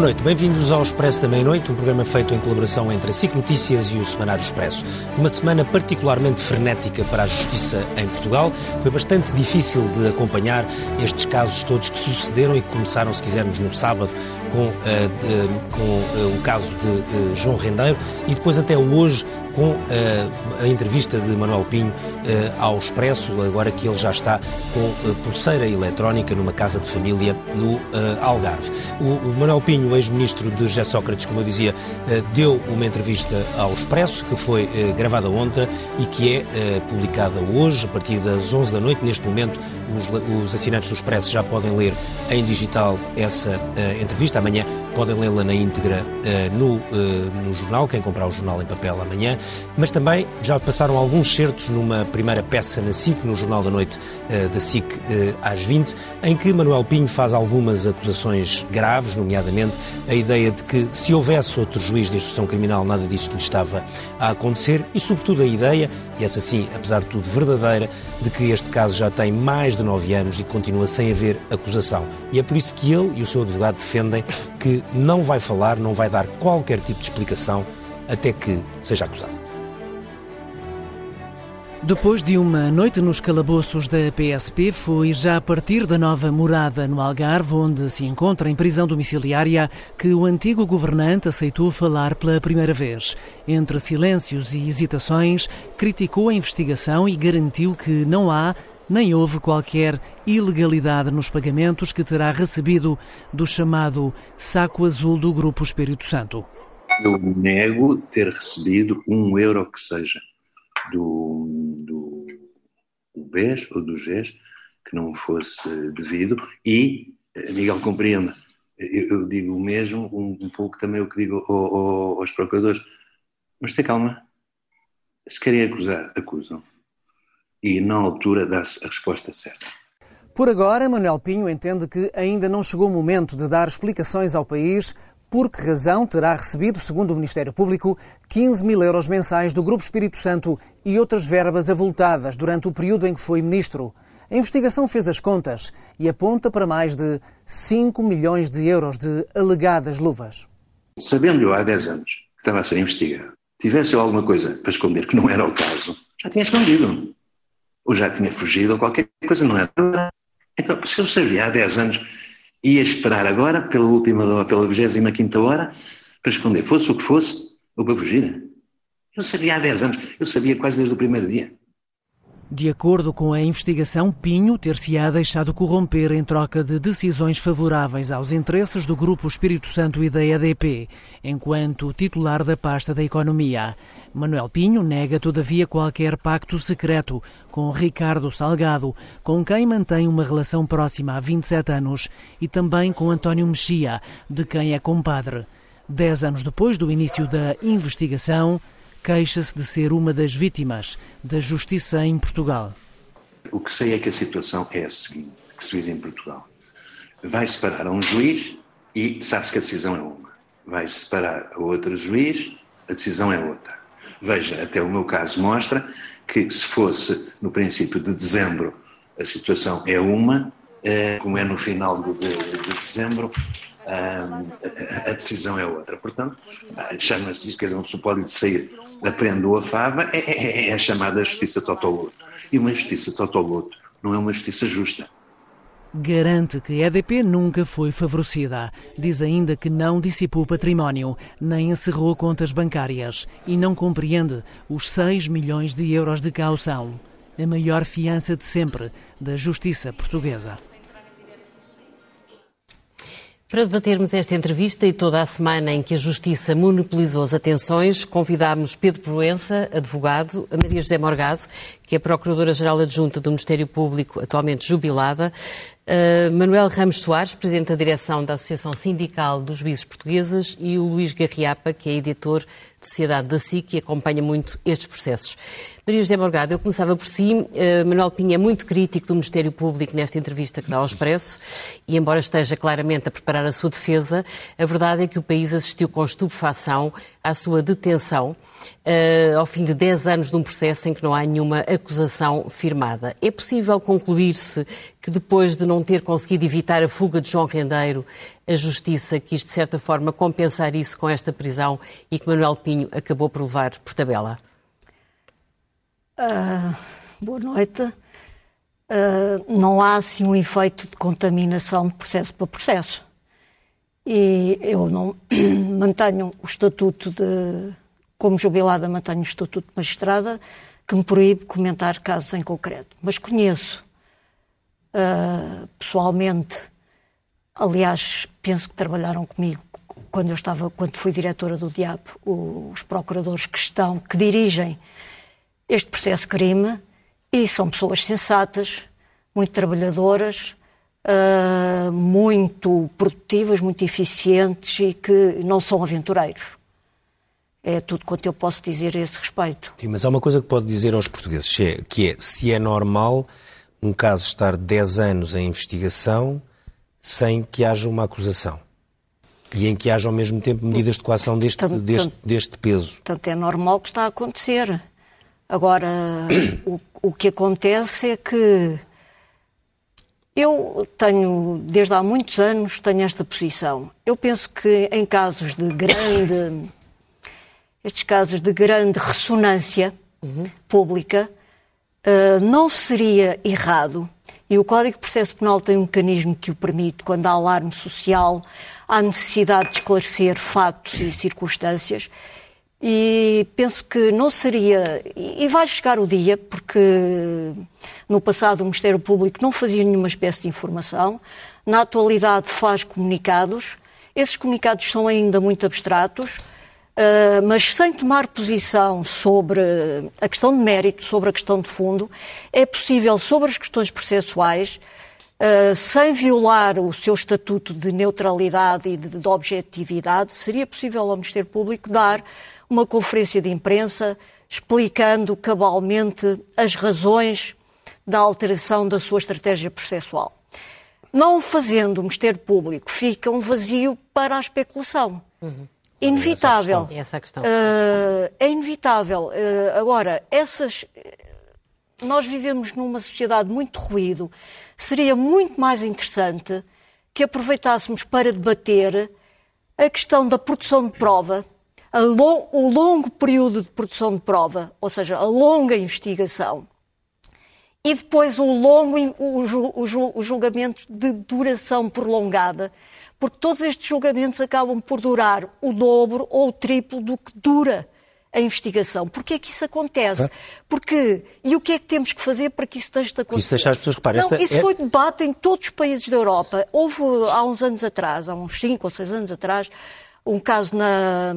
Boa noite, bem-vindos ao Expresso da Meia-Noite, um programa feito em colaboração entre a SIC Notícias e o Semanário Expresso. Uma semana particularmente frenética para a justiça em Portugal. Foi bastante difícil de acompanhar estes casos todos que sucederam e que começaram, se quisermos, no sábado com, uh, de, com uh, o caso de uh, João Rendeiro e depois até hoje com a entrevista de Manuel Pinho ao Expresso, agora que ele já está com pulseira eletrónica numa casa de família no Algarve. O, o Manuel Pinho, ex-ministro de José Sócrates, como eu dizia, deu uma entrevista ao Expresso, que foi gravada ontem e que é publicada hoje, a partir das 11 da noite. Neste momento, os, os assinantes do Expresso já podem ler em digital essa entrevista amanhã podem lê-la na íntegra no, no jornal, quem comprar o jornal em papel amanhã, mas também já passaram alguns certos numa primeira peça na SIC, no Jornal da Noite uh, da SIC às 20, em que Manuel Pinho faz algumas acusações graves, nomeadamente a ideia de que se houvesse outro juiz de instrução criminal nada disso lhe estava a acontecer e sobretudo a ideia, e essa sim, apesar de tudo verdadeira, de que este caso já tem mais de nove anos e continua sem haver acusação. E é por isso que ele e o seu advogado defendem que não vai falar, não vai dar qualquer tipo de explicação até que seja acusado. Depois de uma noite nos calabouços da PSP, foi já a partir da nova morada no Algarve, onde se encontra em prisão domiciliária, que o antigo governante aceitou falar pela primeira vez. Entre silêncios e hesitações, criticou a investigação e garantiu que não há nem houve qualquer ilegalidade nos pagamentos que terá recebido do chamado saco azul do Grupo Espírito Santo. Eu nego ter recebido um euro que seja do, do, do BES ou do GES que não fosse devido e, Miguel, compreenda, eu, eu digo mesmo, um, um, pouco também o que digo ao, ao, aos procuradores, mas tenha calma, se querem acusar, acusam. E, na altura, dá-se a resposta certa. Por agora, Manuel Pinho entende que ainda não chegou o momento de dar explicações ao país por que razão terá recebido, segundo o Ministério Público, 15 mil euros mensais do Grupo Espírito Santo e outras verbas avultadas durante o período em que foi ministro. A investigação fez as contas e aponta para mais de 5 milhões de euros de alegadas luvas. Sabendo eu há 10 anos que estava a ser investigado, tivesse eu alguma coisa para esconder que não era o caso, já tinha escondido ou já tinha fugido, ou qualquer coisa, não era. Então, se eu sabia há 10 anos, ia esperar agora, pela última, pela 25 hora, para esconder, fosse o que fosse, ou para fugir. Eu sabia há 10 anos, eu sabia quase desde o primeiro dia. De acordo com a investigação, Pinho ter-se-á deixado corromper em troca de decisões favoráveis aos interesses do Grupo Espírito Santo e da EDP, enquanto titular da pasta da Economia. Manuel Pinho nega, todavia, qualquer pacto secreto com Ricardo Salgado, com quem mantém uma relação próxima há 27 anos, e também com António Mexia, de quem é compadre. Dez anos depois do início da investigação, queixa-se de ser uma das vítimas da justiça em Portugal. O que sei é que a situação é a seguinte, que se vive em Portugal. Vai separar a um juiz e sabe-se que a decisão é uma. Vai separar a outro juiz, a decisão é outra. Veja, até o meu caso mostra que se fosse no princípio de dezembro a situação é uma, eh, como é no final de, de, de dezembro, a, decisão é outra. Portanto, chama-se isto, quer dizer, uma pessoa pode sair aprende a fava, é, é, é a chamada justiça totoloto. E uma justiça totoloto não é uma justiça justa. Garante que a EDP nunca foi favorecida. Diz ainda que não dissipou património, nem encerrou contas bancárias e não compreende os 6 milhões de euros de caução, a maior fiança de sempre da justiça portuguesa. Para debatermos esta entrevista e toda a semana em que a Justiça monopolizou as atenções, convidámos Pedro Proença, advogado, a Maria José Morgado, que é Procuradora-Geral Adjunta do Ministério Público, atualmente jubilada, uh, Manuel Ramos Soares, Presidente da Direção da Associação Sindical dos Juízes Portugueses, e o Luís Garriapa, que é editor de Sociedade da SIC e acompanha muito estes processos. Maria José Morgado, eu começava por si. Uh, Manuel Pinha é muito crítico do Ministério Público nesta entrevista que dá ao Expresso e, embora esteja claramente a preparar a sua defesa, a verdade é que o país assistiu com estupefação à sua detenção uh, ao fim de 10 anos de um processo em que não há nenhuma acusação firmada. É possível concluir-se que depois de não não ter conseguido evitar a fuga de João Rendeiro, a Justiça quis, de certa forma, compensar isso com esta prisão e que Manuel Pinho acabou por levar por tabela? Uh, boa noite. Uh, não há, assim, um efeito de contaminação de processo para processo. E eu não mantenho o estatuto de, como jubilada, mantenho o estatuto de magistrada, que me proíbe comentar casos em concreto. Mas conheço uh, pessoalmente, aliás, penso que trabalharam comigo quando eu estava, quando fui diretora do DIAP, os procuradores que estão, que dirigem este processo crime, e são pessoas sensatas, muito trabalhadoras, uh, muito produtivas, muito eficientes e que não são aventureiros. É tudo quanto eu posso dizer a esse respeito. Sim, mas há uma coisa que pode dizer aos portugueses, é, que é se é normal um caso estar 10 anos em investigação sem que haja uma acusação. E em que haja ao mesmo tempo medidas de coação deste, tanto, deste, tanto, deste peso. Portanto, é normal que está a acontecer. Agora, o, o que acontece é que eu tenho, desde há muitos anos, tenho esta posição. Eu penso que em casos de grande, estes casos de grande ressonância uhum. pública, uh, não seria errado, e o Código de Processo Penal tem um mecanismo que o permite, quando há alarme social, há necessidade de esclarecer factos e circunstâncias, e penso que não seria. E vai chegar o dia, porque no passado o Ministério Público não fazia nenhuma espécie de informação, na atualidade faz comunicados, esses comunicados são ainda muito abstratos, uh, mas sem tomar posição sobre a questão de mérito, sobre a questão de fundo, é possível, sobre as questões processuais, uh, sem violar o seu estatuto de neutralidade e de, de objetividade, seria possível ao Ministério Público dar uma conferência de imprensa explicando cabalmente as razões da alteração da sua estratégia processual. Não fazendo, o Ministério Público fica um vazio para a especulação. Uhum. Inevitável. É essa a questão. Uh, é inevitável. Uh, agora, essas. Nós vivemos numa sociedade muito ruído. Seria muito mais interessante que aproveitássemos para debater a questão da produção de prova, long, o longo período de produção de prova, ou seja, a longa investigação, e depois o longo o, o, o julgamento de duração prolongada, porque todos estes julgamentos acabam por durar o dobro ou o triplo do que dura a investigação. Porquê é que isso acontece? Porque, e o que é que temos que fazer para que isso deixe de acontecer? Isso deixar as pessoas reparem. Não, isso é... foi debate em todos os países da Europa. Houve há uns anos atrás, há uns 5 ou 6 anos atrás, um caso na,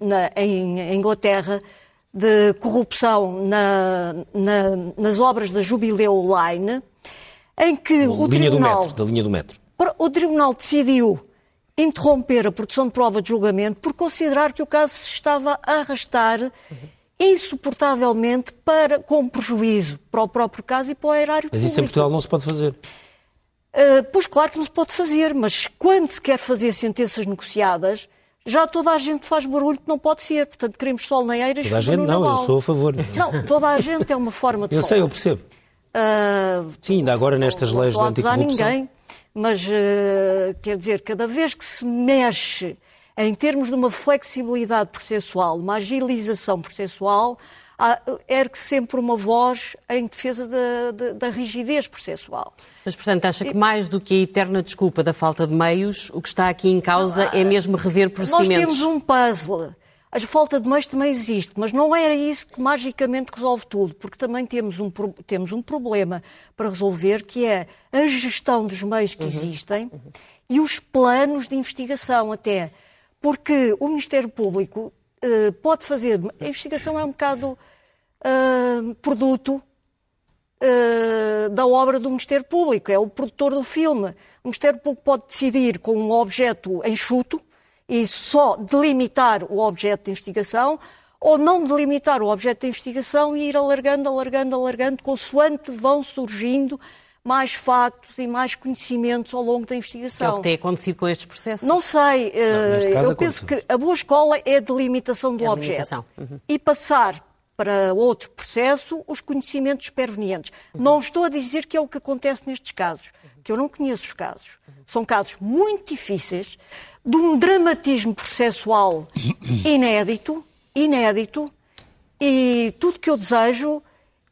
na, em Inglaterra de corrupção na, na, nas obras da Jubileu Line, em que o linha tribunal, metro, da linha do metro. O tribunal decidiu interromper a produção de prova de julgamento por considerar que o caso se estava a arrastar insuportavelmente para, com prejuízo para o próprio caso e para o erário Mas isso em Portugal não se pode fazer. Uh, pois claro que não se pode fazer, mas quando se quer fazer sentenças negociadas, já toda a gente faz barulho que não pode ser. Portanto, queremos sol na eira e Toda a gente não, eu sou a favor. Não, toda a gente é uma forma de Eu falar. sei, eu percebo. Uh, Sim, ainda agora nestas leis de anticorrupção. Não ninguém, mas uh, quer dizer, cada vez que se mexe em termos de uma flexibilidade processual, uma agilização processual, ergue sempre uma voz em defesa da, da, da rigidez processual. Mas, portanto, acha que mais do que a eterna desculpa da falta de meios, o que está aqui em causa é mesmo rever procedimentos? Nós temos um puzzle. A falta de meios também existe, mas não era isso que magicamente resolve tudo, porque também temos um, temos um problema para resolver, que é a gestão dos meios que uhum. existem uhum. e os planos de investigação até. Porque o Ministério Público uh, pode fazer... A investigação é um bocado uh, produto uh, da obra do Ministério Público, é o produtor do filme. O Ministério Público pode decidir com um objeto enxuto e só delimitar o objeto de investigação ou não delimitar o objeto de investigação e ir alargando, alargando, alargando, consoante vão surgindo mais factos e mais conhecimentos ao longo da investigação. Que é o que tem acontecido com estes processos? Não sei. Não, eu penso que a boa escola é a delimitação do é a objeto. Uhum. E passar para outro processo os conhecimentos pervenientes. Uhum. Não estou a dizer que é o que acontece nestes casos, que eu não conheço os casos. São casos muito difíceis, de um dramatismo processual inédito, inédito, e tudo que eu desejo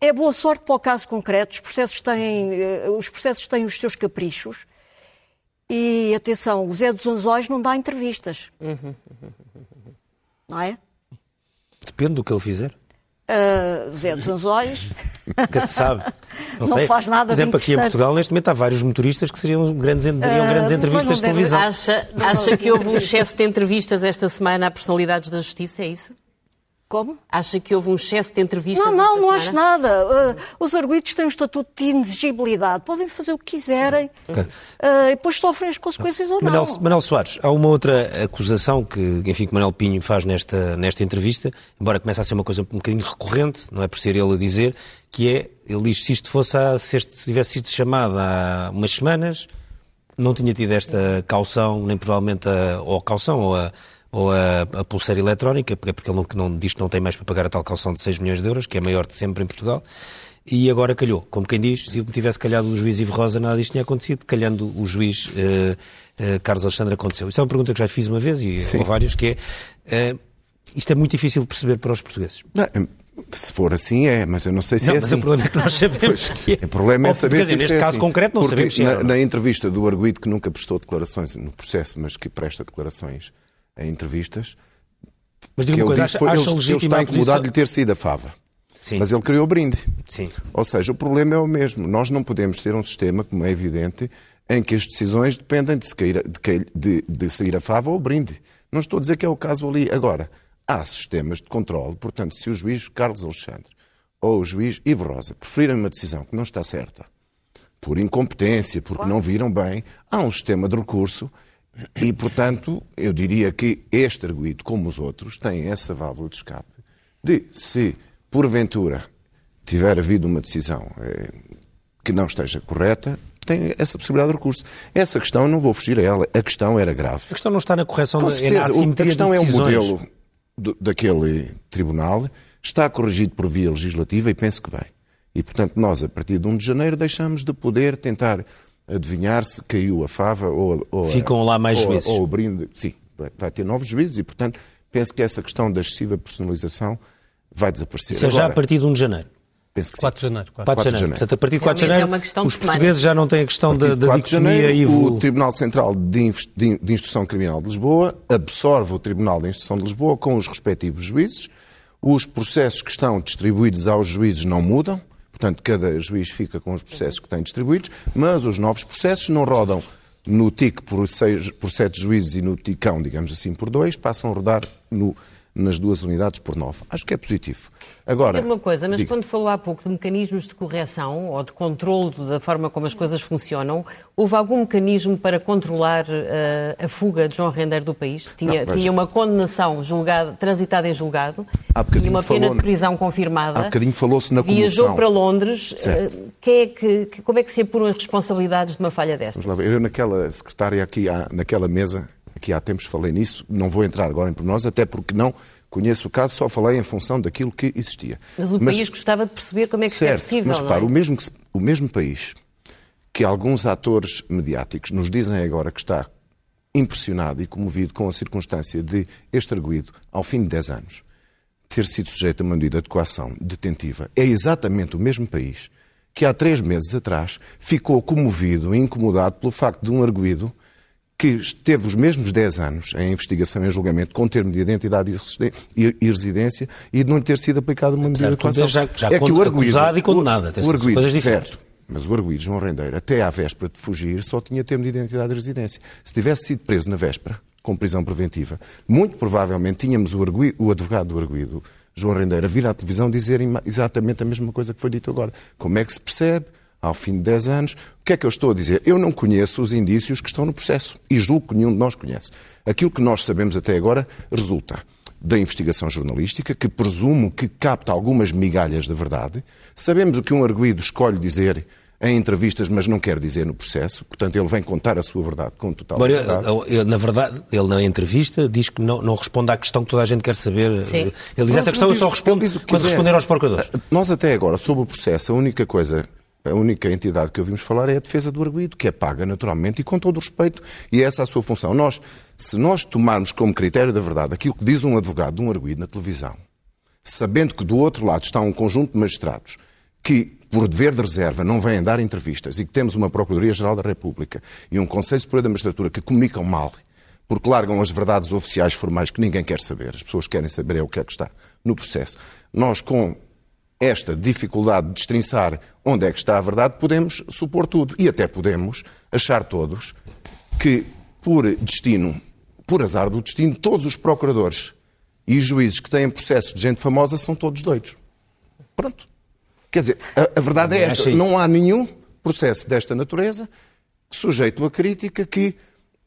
é boa sorte para o caso concreto. Os processos têm, eh, os, processos têm os seus caprichos. E atenção, o Zé dos Anzóis não dá entrevistas. Não é? Depende do que ele fizer. Uh, Zé dos Anzóis. Nunca se sabe. Não, não faz nada Por exemplo, aqui em Portugal, neste momento, há vários motoristas que seriam grandes, dariam uh, grandes entrevistas de televisão. Acha, acha que houve um excesso de entrevistas esta semana a personalidades da justiça, é isso? Como? Acha que houve um excesso de entrevistas? Não, não, não acho nada. Uh, os arguidos têm um estatuto de inexigibilidade. Podem fazer o que quiserem okay. uh, e depois sofrem as consequências ou Manel, não. Manuel Soares, há uma outra acusação que, enfim, que Manuel Pinho faz nesta, nesta entrevista, embora comece a ser uma coisa um bocadinho recorrente, não é por ser ele a dizer, que é, ele diz se isto fosse, a, se este tivesse sido chamado há umas semanas, não tinha tido esta caução, nem provavelmente a, ou a caução, ou a ou a, a pulseira eletrónica, porque ele não, não, diz que não tem mais para pagar a tal calção de 6 milhões de euros, que é a maior de sempre em Portugal, e agora calhou. Como quem diz, se me tivesse calhado o juiz Ivo Rosa, nada disto tinha acontecido, calhando o juiz uh, uh, Carlos Alexandre aconteceu. Isso é uma pergunta que já fiz uma vez, e Sim. ou várias, que é, uh, isto é muito difícil de perceber para os portugueses. Não, se for assim é, mas eu não sei se não, é mas assim. o problema é que nós sabemos que é. O problema é saber dizer, se neste é caso assim. concreto não Porque sabemos se é. Na, na entrevista do arguido que nunca prestou declarações no processo, mas que presta declarações em entrevistas, mas diga uma coisa, acha, foi, acha ele, ele está incomodado de lhe ter saído a fava. Sim. Mas ele criou o brinde. Sim. Ou seja, o problema é o mesmo. Nós não podemos ter um sistema, como é evidente, em que as decisões dependem de, se cair, de, de, de sair a fava ou o brinde. Não estou a dizer que é o caso ali. Agora, há sistemas de controle. Portanto, se o juiz Carlos Alexandre ou o juiz Ivo Rosa preferirem uma decisão que não está certa, por incompetência, porque não viram bem, há um sistema de recurso e, portanto, eu diria que este arguído, como os outros, tem essa válvula de escape de, se porventura tiver havido uma decisão eh, que não esteja correta, tem essa possibilidade de recurso. Essa questão, não vou fugir a ela, a questão era grave. A questão não está na correção Com da certeza, A questão é o modelo do, daquele tribunal, está corrigido por via legislativa e penso que bem. E, portanto, nós, a partir de 1 de janeiro, deixamos de poder tentar adivinhar se caiu a fava ou, ou Ficam lá mais ou, juízes. Ou o brinde. Sim, vai ter novos juízes e, portanto, penso que essa questão da excessiva personalização vai desaparecer. Isso é já a partir de 1 de janeiro. Penso que 4 sim. de janeiro. 4, 4 de janeiro. Portanto, a partir de 4 de janeiro, é os portugueses já não têm a questão da, da dicotomia e o... o Tribunal Central de, de, de Instrução Criminal de Lisboa absorve o Tribunal de Instrução de Lisboa com os respectivos juízes. Os processos que estão distribuídos aos juízes não mudam. Portanto, cada juiz fica com os processos que tem distribuídos, mas os novos processos não rodam no TIC por, seis, por sete juízes e no TICão, digamos assim, por dois, passam a rodar no, nas duas unidades por nove. Acho que é positivo. Agora, uma coisa, mas quando falou há pouco de mecanismos de correção ou de controle da forma como as coisas funcionam, houve algum mecanismo para controlar uh, a fuga de João Rendeiro do país? Tinha, não, tinha uma condenação julgada, transitada em julgado, tinha uma pena de prisão confirmada. Há bocadinho falou-se na comoção. Viajou para Londres. Uh, que é que, que, como é que se apuram as responsabilidades de uma falha desta? Vamos lá ver. Eu naquela secretária aqui, naquela mesa, aqui há tempos falei nisso, não vou entrar agora em pormenores, até porque não Conheço o caso, só falei em função daquilo que existia. Mas o mas, país gostava de perceber como é que certo, é possível. Mas repara, é? o, mesmo, o mesmo país que alguns atores mediáticos nos dizem agora que está impressionado e comovido com a circunstância de este arguído, ao fim de 10 anos, ter sido sujeito a uma medida de coação detentiva, é exatamente o mesmo país que há três meses atrás ficou comovido e incomodado pelo facto de um arguído que teve os mesmos 10 anos em investigação e julgamento com termo de identidade e residência e de não ter sido aplicada uma medida de coação. Já, já é que o arguído, acusado e condenado. O, o arguído, certo. Mas o arguído João Rendeiro, até à véspera de fugir, só tinha termo de identidade e residência. Se tivesse sido preso na véspera, com prisão preventiva, muito provavelmente tínhamos o, arguído, o advogado do arguído, João Rendeiro, a vir à televisão dizer exatamente a mesma coisa que foi dito agora. Como é que se percebe? Ao fim de 10 anos. O que é que eu estou a dizer? Eu não conheço os indícios que estão no processo e julgo que nenhum de nós conhece. Aquilo que nós sabemos até agora resulta da investigação jornalística, que presumo que capta algumas migalhas da verdade. Sabemos o que um arguído escolhe dizer em entrevistas, mas não quer dizer no processo. Portanto, ele vem contar a sua verdade com total Agora, verdade. Na verdade, ele na entrevista diz que não, não responde à questão que toda a gente quer saber. Sim. Ele diz essa questão, diz, eu só respondo quando responder aos procuradores. Nós até agora, sobre o processo, a única coisa A única entidade que ouvimos falar é a defesa do arguído, que é paga naturalmente e com todo o respeito, e é essa a sua função. Nós, se nós tomarmos como critério da verdade aquilo que diz um advogado de um arguído na televisão, sabendo que do outro lado está um conjunto de magistrados que, por dever de reserva, não vêm dar entrevistas e que temos uma Procuradoria-Geral da República e um Conselho Superior da Magistratura que comunicam mal, porque largam as verdades oficiais formais que ninguém quer saber, as pessoas querem saber é o que é que está no processo. Nós, com esta dificuldade de destrinçar onde é que está a verdade, podemos supor tudo. E até podemos achar todos que, por destino, por azar do destino, todos os procuradores e juízes que têm processos de gente famosa são todos doidos. Pronto. Quer dizer, a, a verdade é esta. Não há nenhum processo desta natureza sujeito a crítica que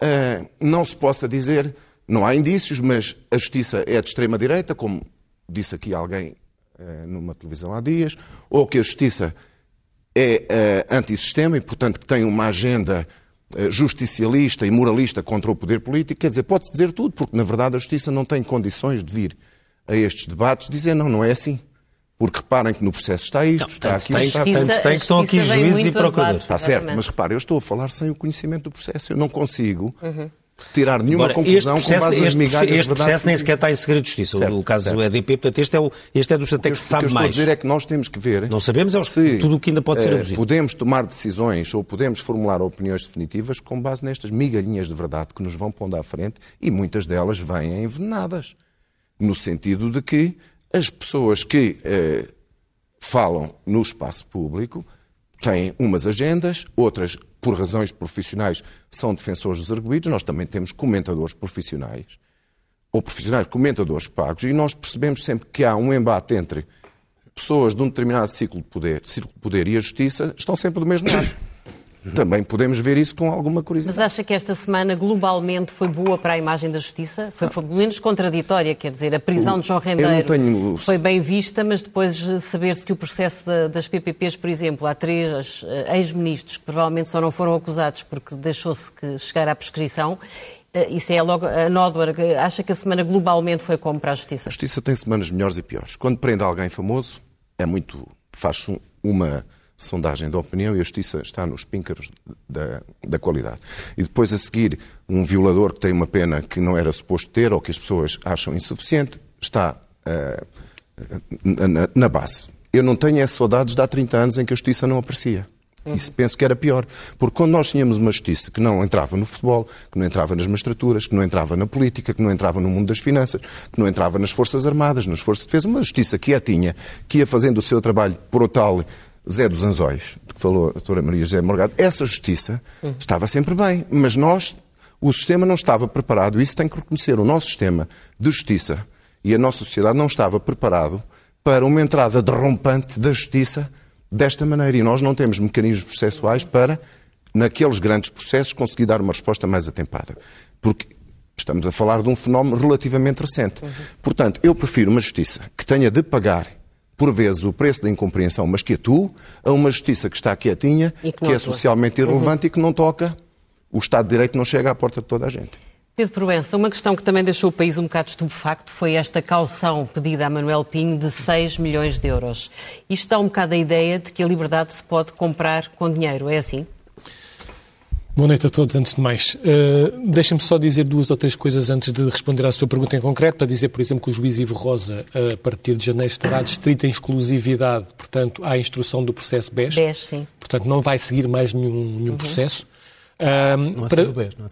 uh, não se possa dizer, não há indícios, mas a justiça é de extrema-direita, como disse aqui alguém numa televisão há dias, ou que a justiça é uh, antissistema e, portanto, que tem uma agenda justicialista e moralista contra o poder político. Quer dizer, pode-se dizer tudo, porque, na verdade, a justiça não tem condições de vir a estes debates dizer não, não é assim. Porque reparem que no processo está isto, não, está aquilo, tem, está... Tanto tem que estão aqui juízes e procuradores. Está certo, mas reparem, eu estou a falar sem o conhecimento do processo. Eu não consigo uhum. Tirar nenhuma Agora, conclusão processo, com base nas migalhas Este processo nem sequer está em segredo de justiça. Certo, o caso certo. do EDP, portanto, este é, o, este é dos até que se sabe mais. O que eu estou a dizer é que nós temos que ver... Não sabemos é se, tudo o que ainda pode ser eh, podemos tomar decisões ou podemos formular opiniões definitivas com base nestas migalhinhas de verdade que nos vão pondo à frente e muitas delas vêm envenenadas. No sentido de que as pessoas que... Eh, falam no espaço público, têm umas agendas, outras, por razões profissionais, são defensores dos arguídos. Nós também temos comentadores profissionais, ou profissionais comentadores pagos, e nós percebemos sempre que há um embate entre pessoas de um determinado ciclo de poder, ciclo de poder e a justiça, estão sempre do mesmo lado. Também podemos ver isso com alguma curiosidade. Mas acha que esta semana globalmente foi boa para a imagem da justiça? Foi, foi pelo menos contraditória, quer dizer, a prisão de João Rendeiro tenho... foi bem vista, mas depois saber-se que o processo das PPPs, por exemplo, há três ex-ministros que provavelmente só não foram acusados porque deixou-se que chegar à prescrição, eh, isso é logo a nódoa. Acha que a semana globalmente foi como para a justiça? A justiça tem semanas melhores e piores. Quando prende alguém famoso, é muito. faz-se uma sondagem de opinião e a justiça está nos píncaros da, da qualidade. E depois, a seguir, um violador que tem uma pena que não era suposto ter ou que as pessoas acham insuficiente, está uh, na, na, base. Eu não tenho essas saudades de há 30 anos em que a justiça não aparecia. Uhum. Isso penso que era pior. Porque quando nós tínhamos uma justiça que não entrava no futebol, que não entrava nas magistraturas, que não entrava na política, que não entrava no mundo das finanças, que não entrava nas Forças Armadas, nas Forças de Defesa, uma justiça que a tinha, que ia fazendo o seu trabalho por o tal Zé dos Anzóis, de que falou a doutora Maria José Morgado, essa justiça estava sempre bem, mas nós, o sistema não estava preparado, isso tem que reconhecer, o nosso sistema de justiça e a nossa sociedade não estava preparado para uma entrada derrompante da justiça desta maneira. E nós não temos mecanismos processuais para, naqueles grandes processos, conseguir dar uma resposta mais atempada. Porque estamos a falar de um fenómeno relativamente recente. Uhum. Portanto, eu prefiro uma justiça que tenha de pagar por vezes, o preço da incompreensão, mas que atua, a uma justiça que está quietinha, que, que é socialmente irrelevante uhum. e que não toca, o Estado de Direito não chega à porta de toda a gente. Pedro Proença, uma questão que também deixou o país um bocado estupefacto foi esta caução pedida a Manuel Pinho de 6 milhões de euros. Isto dá um bocado a ideia de que a liberdade se pode comprar com dinheiro, é assim? Boa noite a todos, antes de mais. Uh, Deixem-me só dizer duas ou três coisas antes de responder à sua pergunta em concreto, para dizer, por exemplo, que o juiz Ivo Rosa, a partir de janeiro, estará distrito em exclusividade, portanto, à instrução do processo BES. BES, sim. Portanto, não vai seguir mais nenhum, nenhum uhum. processo. Uh, não é para... BES, não é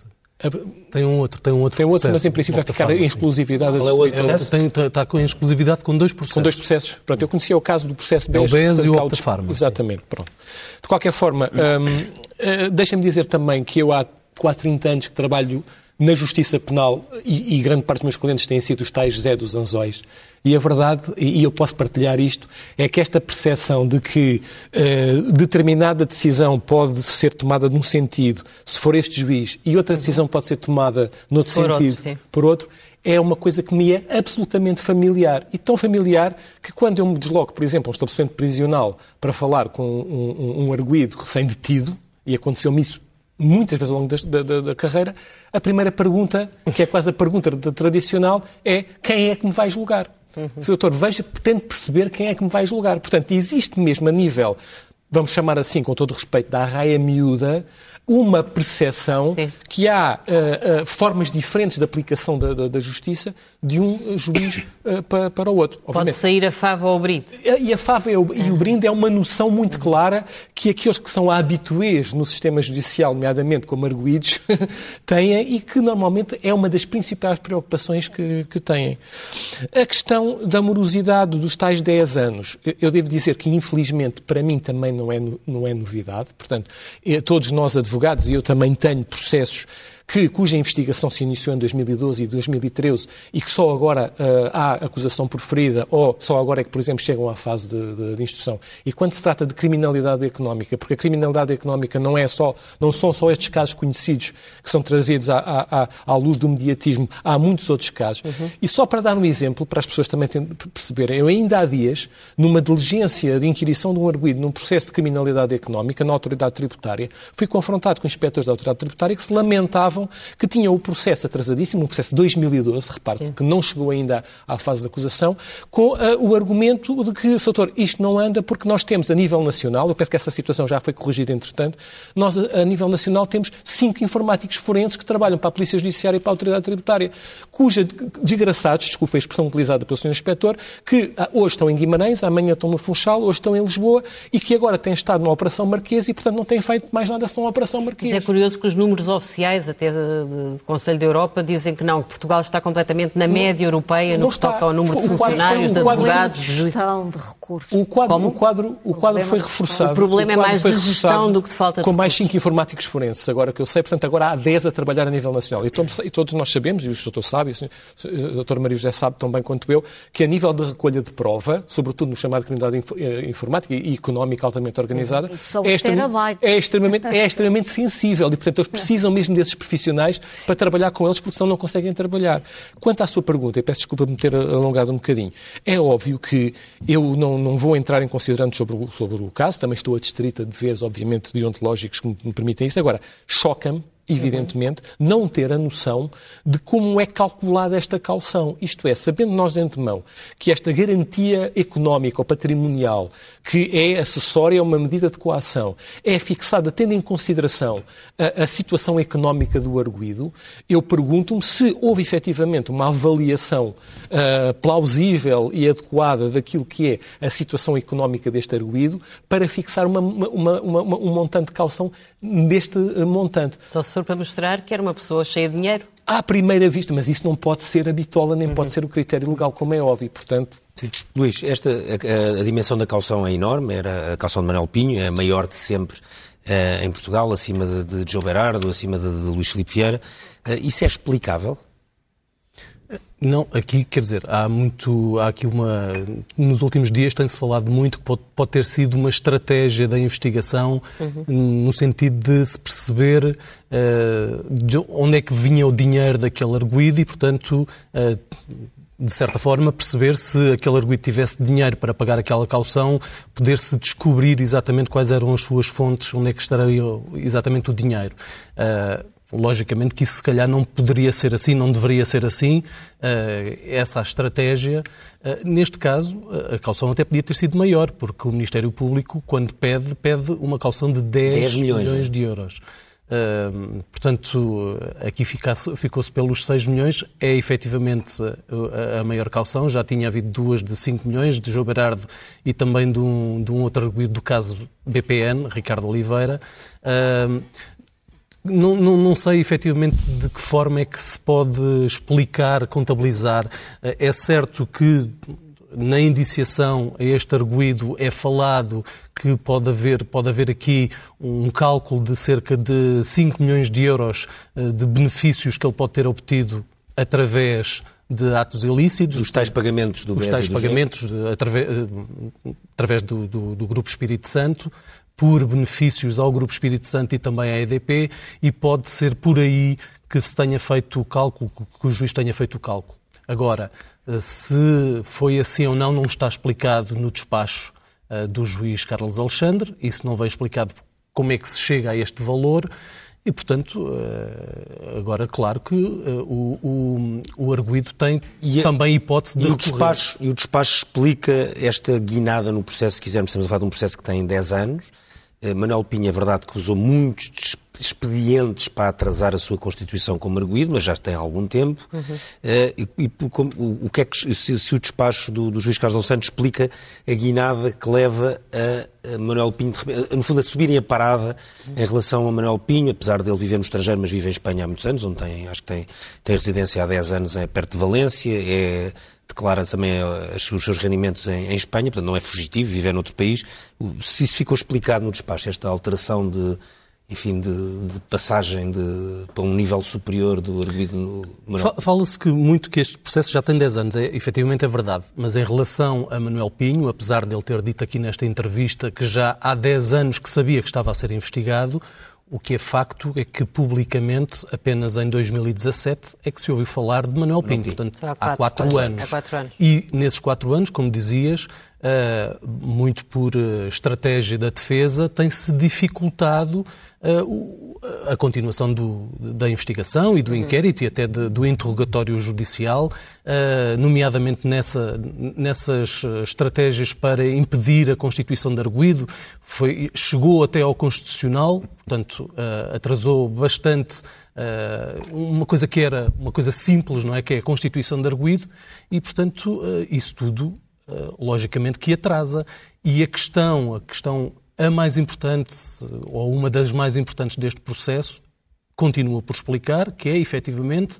tem um outro, tem um outro. Tem outro, processo. mas em princípio vai ficar em exclusividade. Qual é o outro processo? Tem, está com exclusividade com dois processos. Com dois processos. Pronto, eu conhecia o caso do processo BES. É o BES e o Optafarma. Exatamente, pronto. De qualquer forma, um, uh, deixem-me dizer também que eu há quase 30 anos que trabalho na justiça penal e, e, grande parte dos meus clientes têm sido os tais Zé dos Anzóis. E a verdade, e eu posso partilhar isto, é que esta percepção de que uh, determinada decisão pode ser tomada num sentido, se for este juiz, e outra decisão pode ser tomada noutro por sentido, outro, por outro, é uma coisa que me é absolutamente familiar. E tão familiar que quando eu me desloco, por exemplo, a um estabelecimento prisional para falar com um, um, um arguído recém-detido, e aconteceu-me isso muitas vezes ao longo da, da, da, carreira, a primeira pergunta, que é quase a pergunta tradicional, é quem é que me vai julgar? Uhum. Se o doutor veja, tente perceber quem é que me vai julgar. Portanto, existe mesmo a nível vamos chamar assim, com todo o respeito, da raia miúda, uma percepção Sim. que há uh, uh, formas diferentes de aplicação da, da, da justiça de um juiz uh, para, para o outro. Obviamente. Pode sair a fava ou o brinde. E a fava e o, e o brinde é uma noção muito clara que aqueles que são habituês no sistema judicial, nomeadamente como arguídos, têm e que normalmente é uma das principais preocupações que, que têm. A questão da morosidade dos tais 10 anos, eu devo dizer que infelizmente para mim também não é, não é novidade, portanto, eh, todos nós advogados advogados, e eu também tenho processos que, cuja investigação se iniciou em 2012 e 2013 e que só agora uh, há acusação preferida ou só agora é que, por exemplo, chegam à fase de, de, de, instrução. E quando se trata de criminalidade económica, porque a criminalidade económica não, é só, não são só estes casos conhecidos que são trazidos à, à, à luz do mediatismo, há muitos outros casos. Uhum. E só para dar um exemplo, para as pessoas também perceberem, eu ainda há dias, numa diligência de inquirição de um arguido num processo de criminalidade económica na autoridade tributária, fui confrontado com inspectores da autoridade tributária que se lamentavam que tinham o processo atrasadíssimo, um processo de 2012, repare que não chegou ainda à fase de acusação, com uh, o argumento de que, doutor, isto não anda porque nós temos a nível nacional, eu penso que essa situação já foi corrigida entretanto, nós a, a nível nacional temos cinco informáticos forenses que trabalham para a Polícia Judiciária e para a Autoridade Tributária, cuja desgraçados, desculpa a expressão utilizada pelo Sr. Inspetor, que ah, hoje estão em Guimarães, amanhã estão no Funchal, hoje estão em Lisboa e que agora têm estado na Operação Marquês e, portanto, não têm feito mais nada senão a Operação Marquês. Mas é curioso porque os números oficiais, até do Conselho da Europa dizem que não, que Portugal está completamente na média europeia no que está. toca ao número de funcionários, de advogados, de gestão de recursos. O quadro, o quadro, o quadro foi reforçado. O problema o é mais de gestão do que de falta de Com mais cinco informáticos forenses, agora que eu sei. Portanto, agora há 10 a trabalhar a nível nacional. E todos, e todos nós sabemos, e o doutor sabe, e o doutor Maria José sabe tão bem quanto eu, que a nível de recolha de prova, sobretudo no chamado criminalidade eh, informática e económica altamente organizada, é, extremamente, é, extremamente, é extremamente sensível. E, portanto, eles precisam mesmo desses profissionais para trabalhar com eles, porque senão não conseguem trabalhar. Quanto à sua pergunta, e peço desculpa por me ter alongado um bocadinho, é óbvio que eu não, não vou entrar em considerantes sobre o, sobre o caso, também estou adstrita de vezes, obviamente, deontológicos que me permitem isso. Agora, choca-me evidentemente, não ter a noção de como é calculada esta calção. Isto é, sabendo nós de antemão que esta garantia económica ou patrimonial, que é acessória a uma medida de coação, é fixada tendo em consideração a, a situação económica do arguído, eu pergunto-me se houve efetivamente uma avaliação uh, plausível e adequada daquilo que é a situação económica deste arguído para fixar uma, uma, uma, um montante de calção deste montante. Só se for para mostrar que era uma pessoa cheia de dinheiro. À primeira vista, mas isso não pode ser a bitola, nem uhum. pode ser o critério legal, como é óbvio. Portanto, Sim. Luís, esta, a, a, dimensão da calção é enorme, era a calção de Manuel Pinho, é a maior de sempre uh, em Portugal, acima de, de João Berardo, acima de, de Luís Filipe Vieira. Uh, isso é explicável? Não, aqui, quer dizer, há muito, há aqui uma, nos últimos dias tem-se falado muito que pode, pode, ter sido uma estratégia da investigação uhum. no sentido de se perceber uh, de onde é que vinha o dinheiro daquele arguído e, portanto, uh, de certa forma, perceber se aquele arguído tivesse dinheiro para pagar aquela caução, poder-se descobrir exatamente quais eram as suas fontes, onde é que estaria exatamente o dinheiro. Uh, Logicamente que isso se calhar não poderia ser assim, não deveria ser assim, uh, essa a estratégia. Uh, neste caso, a calção até podia ter sido maior, porque o Ministério Público, quando pede, pede uma calção de 10, 10 milhões, milhões é? de euros. Uh, portanto, aqui ficou-se pelos 6 milhões, é efetivamente a, a, maior calção. Já tinha havido duas de 5 milhões, de João Berardo e também de um, de um outro arguido do caso BPN, Ricardo Oliveira. Uh, não, não, não, sei efetivamente de que forma é que se pode explicar, contabilizar. Eh, é certo que na indiciação a este arguído é falado que pode haver, pode haver aqui um cálculo de cerca de 5 milhões de euros eh, de benefícios que ele pode ter obtido através de atos ilícitos. Os tais pagamentos do Os tais pagamentos através, eh, através do, do, do, Grupo Espírito Santo por benefícios ao Grupo Espírito Santo e também à EDP, e pode ser por aí que se tenha feito o cálculo, que o juiz tenha feito o cálculo. Agora, se foi assim ou não, não está explicado no despacho uh, do juiz Carlos Alexandre, isso não vem explicado como é que se chega a este valor. E, portanto, eh, agora, claro que eh, o, o, o arguído tem e a, também hipótese de e o, despacho, e o despacho explica esta guinada no processo, se quisermos, estamos a falar de um processo que tem 10 anos. Eh, Manuel Pinha, é verdade que usou muitos expedientes para atrasar a sua constituição como arguído, mas já tem algum tempo. Uhum. Uh, e, e como, o, o, que é que se, se o despacho do, do juiz Carlos Santos explica a guinada que leva a, a Manuel Pinho, de, no fundo, a subirem a parada uhum. em relação a Manuel Pinho, apesar dele viver no estrangeiro, mas vive em Espanha há muitos anos, onde tem, acho que tem, tem residência há 10 anos é perto de Valência, é declara também eh, os seus rendimentos em, em, Espanha, portanto não é fugitivo, vive noutro país. Se isso ficou explicado no despacho, esta alteração de, enfim, de, de passagem de, para um nível superior do arguido. Fala-se que muito que este processo já tem 10 anos, é, efetivamente é verdade, mas em relação a Manuel Pinho, apesar de ele ter dito aqui nesta entrevista que já há 10 anos que sabia que estava a ser investigado, o que é facto é que publicamente, apenas em 2017, é que se ouviu falar de Manuel Pinho, portanto, há quatro, há quatro anos. Há quatro anos. E nesses quatro anos, como dizias, uh, muito por uh, estratégia da defesa, tem-se dificultado uh, a continuação do, da investigação e do uhum. inquérito e até de, do interrogatório judicial, nomeadamente nessa, nessas estratégias para impedir a constituição de arguído, foi, chegou até ao Constitucional, portanto, atrasou bastante uma coisa que era uma coisa simples, não é? Que é a constituição de arguído, e, portanto, isso tudo logicamente que atrasa. E a questão, a questão a mais importante, ou uma das mais importantes deste processo, continua por explicar, que é efetivamente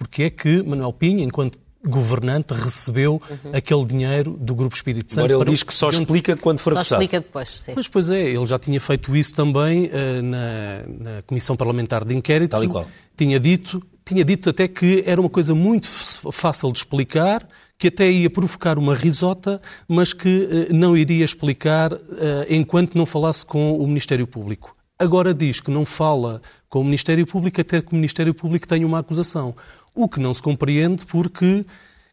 porque é que Manuel Pinho, enquanto governante, recebeu uhum. aquele dinheiro do Grupo Espírito Santo. Agora ele diz que só explica quando for só acusado. Só explica depois, sim. Pois, pois é, ele já tinha feito isso também uh, na, na, Comissão Parlamentar de Inquérito. Tal e qual. Tinha dito, tinha dito até que era uma coisa muito fácil de explicar, que até ia provocar uma risota, mas que eh, não iria explicar eh, enquanto não falasse com o Ministério Público. Agora diz que não fala com o Ministério Público até que o Ministério Público tenha uma acusação. O que não se compreende porque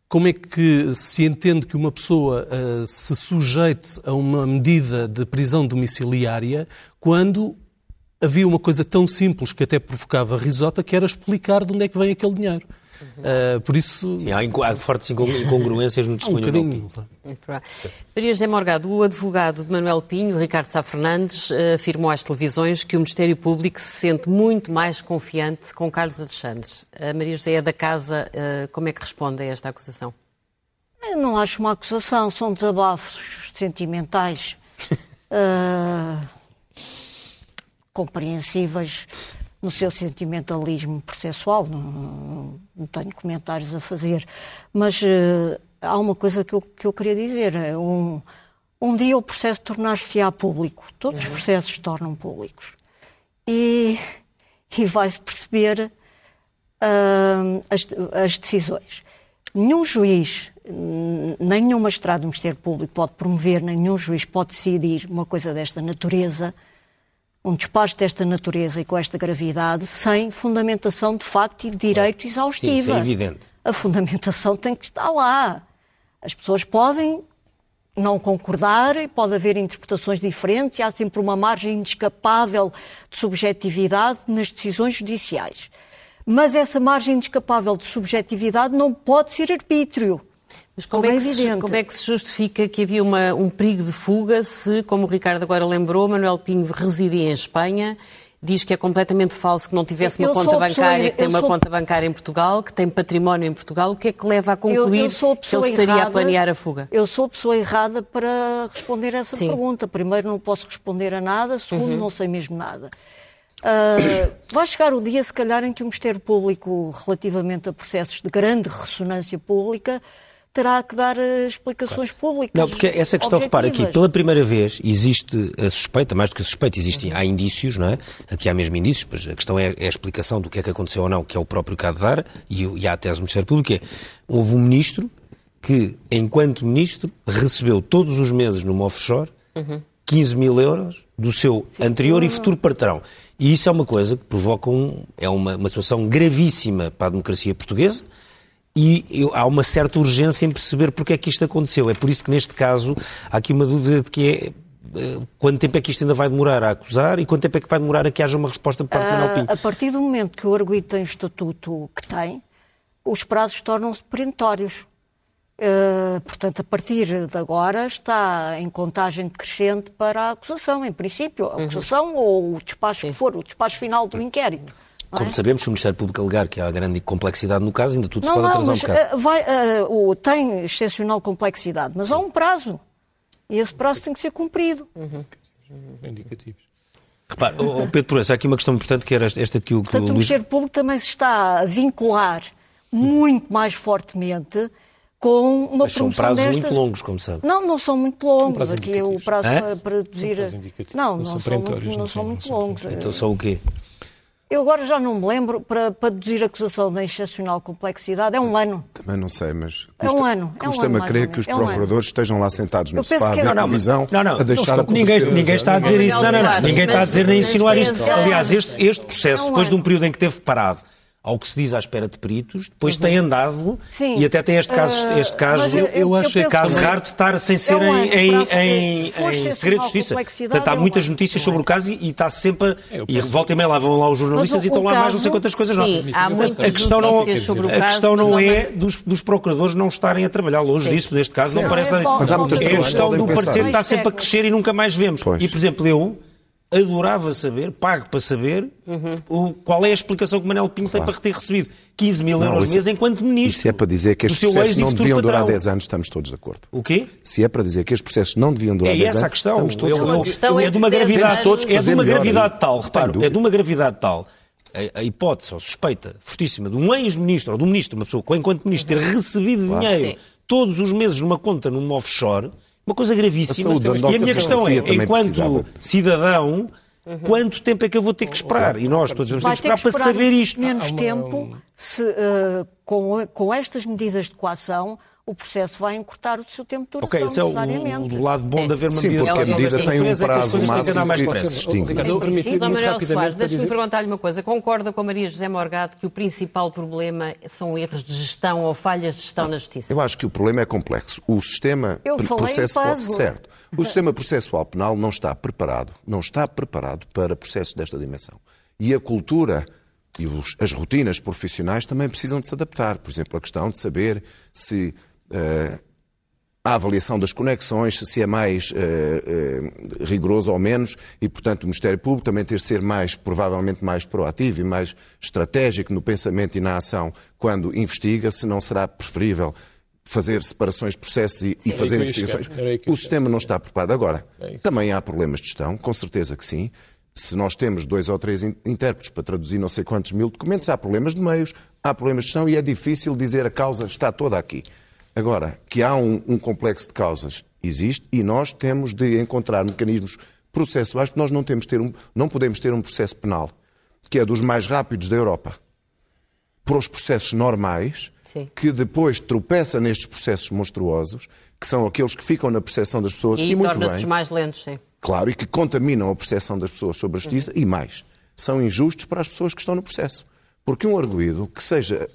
como é que se entende que uma pessoa uh, se sujeite a uma medida de prisão domiciliária quando havia uma coisa tão simples que até provocava risota, que era explicar de onde é que vem aquele dinheiro. Uh, por isso. Sim, há, há, fortes incongruências no testemunho um Pinho. Maria José Morgado, o advogado de Manuel Pinho, Ricardo Sá Fernandes, uh, afirmou às televisões que o Ministério Público se sente muito mais confiante com Carlos Alexandre. A Maria José é da casa, uh, como é que responde a esta acusação? Eu não acho uma acusação, são desabafos sentimentais. compreensíveis no seu sentimentalismo processual, não, não tenho comentários a fazer, mas uh, há uma coisa que eu, que eu queria dizer. É um, um dia o processo tornar-se-á público, todos os processos se tornam públicos, e, e vai-se perceber uh, as, as decisões. Nenhum juiz, nem nenhum magistrado do Ministério Público pode promover, nem nenhum juiz pode decidir uma coisa desta natureza um despacho desta natureza e com esta gravidade sem fundamentação de facto e de direito exaustiva. Sim, isso é evidente. A fundamentação tem que estar lá. As pessoas podem não concordar, pode haver interpretações diferentes e há sempre uma margem inescapável de subjetividade nas decisões judiciais. Mas essa margem inescapável de subjetividade não pode ser arbítrio. Mas como, como é, é se, como, é que se, justifica que havia uma, um perigo de fuga se, como o Ricardo agora lembrou, Manuel Pinho residia em Espanha diz que é completamente falso que não tivesse uma eu conta bancária, que tem uma sou... conta bancária em Portugal, que tem património em Portugal, o que é que leva a concluir eu, eu a que ele estaria errada, a planear a fuga? Eu sou a pessoa errada para responder a essa Sim. pergunta. Primeiro, não posso responder a nada. Segundo, uhum. não sei mesmo nada. Uh, vai chegar o dia, se calhar, em que o Ministério Público, relativamente a processos de grande ressonância pública, terá que dar eh, explicações públicas. Não, porque essa questão, repara aqui, pela primeira vez existe a suspeita, mais do que a suspeita, existem, há indícios, não é? Aqui há mesmo indícios, pois a questão é, é, a explicação do que é que aconteceu ou não, que é o próprio caso de dar, e, e há a tese do Ministério Público, é, houve um ministro que, enquanto ministro, recebeu todos os meses numa offshore uhum. 15 mil euros do seu Sim. anterior e futuro patrão. E isso é uma coisa que provoca um, é uma, uma situação gravíssima para a democracia portuguesa, e eu, há uma certa urgência em perceber porque é que isto aconteceu. É por isso que neste caso há aqui uma dúvida de que é eh, quanto tempo é que isto ainda vai demorar a acusar e quanto tempo é que vai demorar a que haja uma resposta por parte do Manuel Pinho? A partir do momento que o arguido tem o estatuto que tem, os prazos tornam-se perentórios. Uh, portanto, a partir de agora está em contagem decrescente para a acusação, em princípio, a acusação uhum. ou o despacho Sim. que for, o despacho final do inquérito. Como é? sabemos, se o Ministério Público alegar que há grande complexidade no caso, ainda tudo não, se pode não, atrasar mas, um bocado. Uh, vai, uh, tem excepcional complexidade, mas há um prazo. E esse prazo tem que ser cumprido. Uhum. Indicativos. Repare, oh, Pedro Proença, há aqui uma questão importante que era esta que o, Portanto, o Luís... o Ministério Público também se está a vincular muito mais fortemente com uma Mas são prazos destas... muito longos, como sabe. Não, não são muito longos. Aqui é o prazo para, para deduzir... Não, não, não, são, são muito, não, não são muito longos. Então são o quê? Eu agora já não me lembro, para, para deduzir acusação de excepcional complexidade, é um ano. Também não sei, mas. Custa, é um ano. Custa-me é um a crer que os é um procuradores ano. estejam lá sentados no sofá, a ver televisão, não, não, a deixar a ninguém, ninguém está a dizer isso. Não, não, não. Ninguém está a dizer nem insinuar isto. Aliás, este, este processo, depois de um período em que teve parado, ao que se diz à espera de peritos, depois uhum. tem andado Sim. e até tem este caso, uh, este caso, eu, eu acho eu caso raro de estar sem ser é em, em, em, em segredo de justiça. Portanto, há é muitas notícias sobre o caso e, e está sempre. É, e volta e meia lá vão lá os jornalistas e estão lá mais não sei quantas coisas. Sim, não. há muitas a questão não, sobre o caso, a questão não é dos, dos procuradores não estarem a trabalhar longe Sim. disso, neste caso não, não parece é Mas há muitas É a questão do parecer que está sempre a crescer e nunca mais vemos. E, por exemplo, eu adorava saber, pago para saber, uhum. o, qual é a explicação que o Manel Pinto claro. tem para ter recebido 15 mil euros por mês enquanto ministro. Se é para dizer que estes processos não deviam durar 10 anos, estamos todos de acordo. O quê? Se é para dizer que estes processos não deviam durar é 10 anos, questão. estamos todos eu, de acordo. Eu, é de uma gravidade, todos é de uma gravidade tal, reparo, é de uma gravidade tal a, a, hipótese ou suspeita fortíssima de um ex-ministro ou de um ministro, uma pessoa que enquanto ministro ter recebido claro. dinheiro Sim. todos os meses numa conta num offshore, uma coisa gravíssima. A e a minha questão é, enquanto precisava. cidadão, Uhum. Quanto tempo é que eu vou ter que esperar? E nós todos vamos ter que esperar, ter que esperar para saber isto. menos tempo se, uh, com, com estas medidas de coação o processo vai encurtar o seu tempo de duração, Ok, esse é o, o, lado bom Sim. de haver uma medida. Sim, porque a medida tem um prazo máximo eu permiti muito rapidamente... Deixa-me perguntar-lhe uma coisa. Concorda com a Maria José Morgado que o principal problema são erros de gestão ou falhas de gestão na Justiça? Eu acho que o problema é complexo. O sistema processual... Certo. O sistema processual penal não está preparado, não está preparado para processos desta dimensão. E a cultura e os, as rotinas profissionais também precisam de se adaptar. Por exemplo, a questão de saber se a avaliação das conexões, se é mais uh, uh, rigoroso ou menos, e, portanto, o Ministério Público também ter de ser mais, provavelmente mais proativo e mais estratégico no pensamento e na ação quando investiga, se não será preferível fazer separações de processos e, e fazer investigações. O sistema não está preparado. Agora, também há problemas de gestão, com certeza que sim. Se nós temos dois ou três intérpretes para traduzir não sei quantos mil documentos, há problemas de meios, há problemas de gestão e é difícil dizer a causa está toda aqui. Agora, que há um, um complexo de causas, existe, e nós temos de encontrar mecanismos processuais, porque nós não, temos ter um, não podemos ter um processo penal que é dos mais rápidos da Europa para os processos normais, Sim. que depois tropeça nestes processos monstruosos, que são aqueles que ficam na percepção das pessoas e, e torna-se mais lentos, sim. Claro, e que contaminam a percepção das pessoas sobre a justiça uhum. e mais, são injustos para as pessoas que estão no processo. Porque um arguído que seja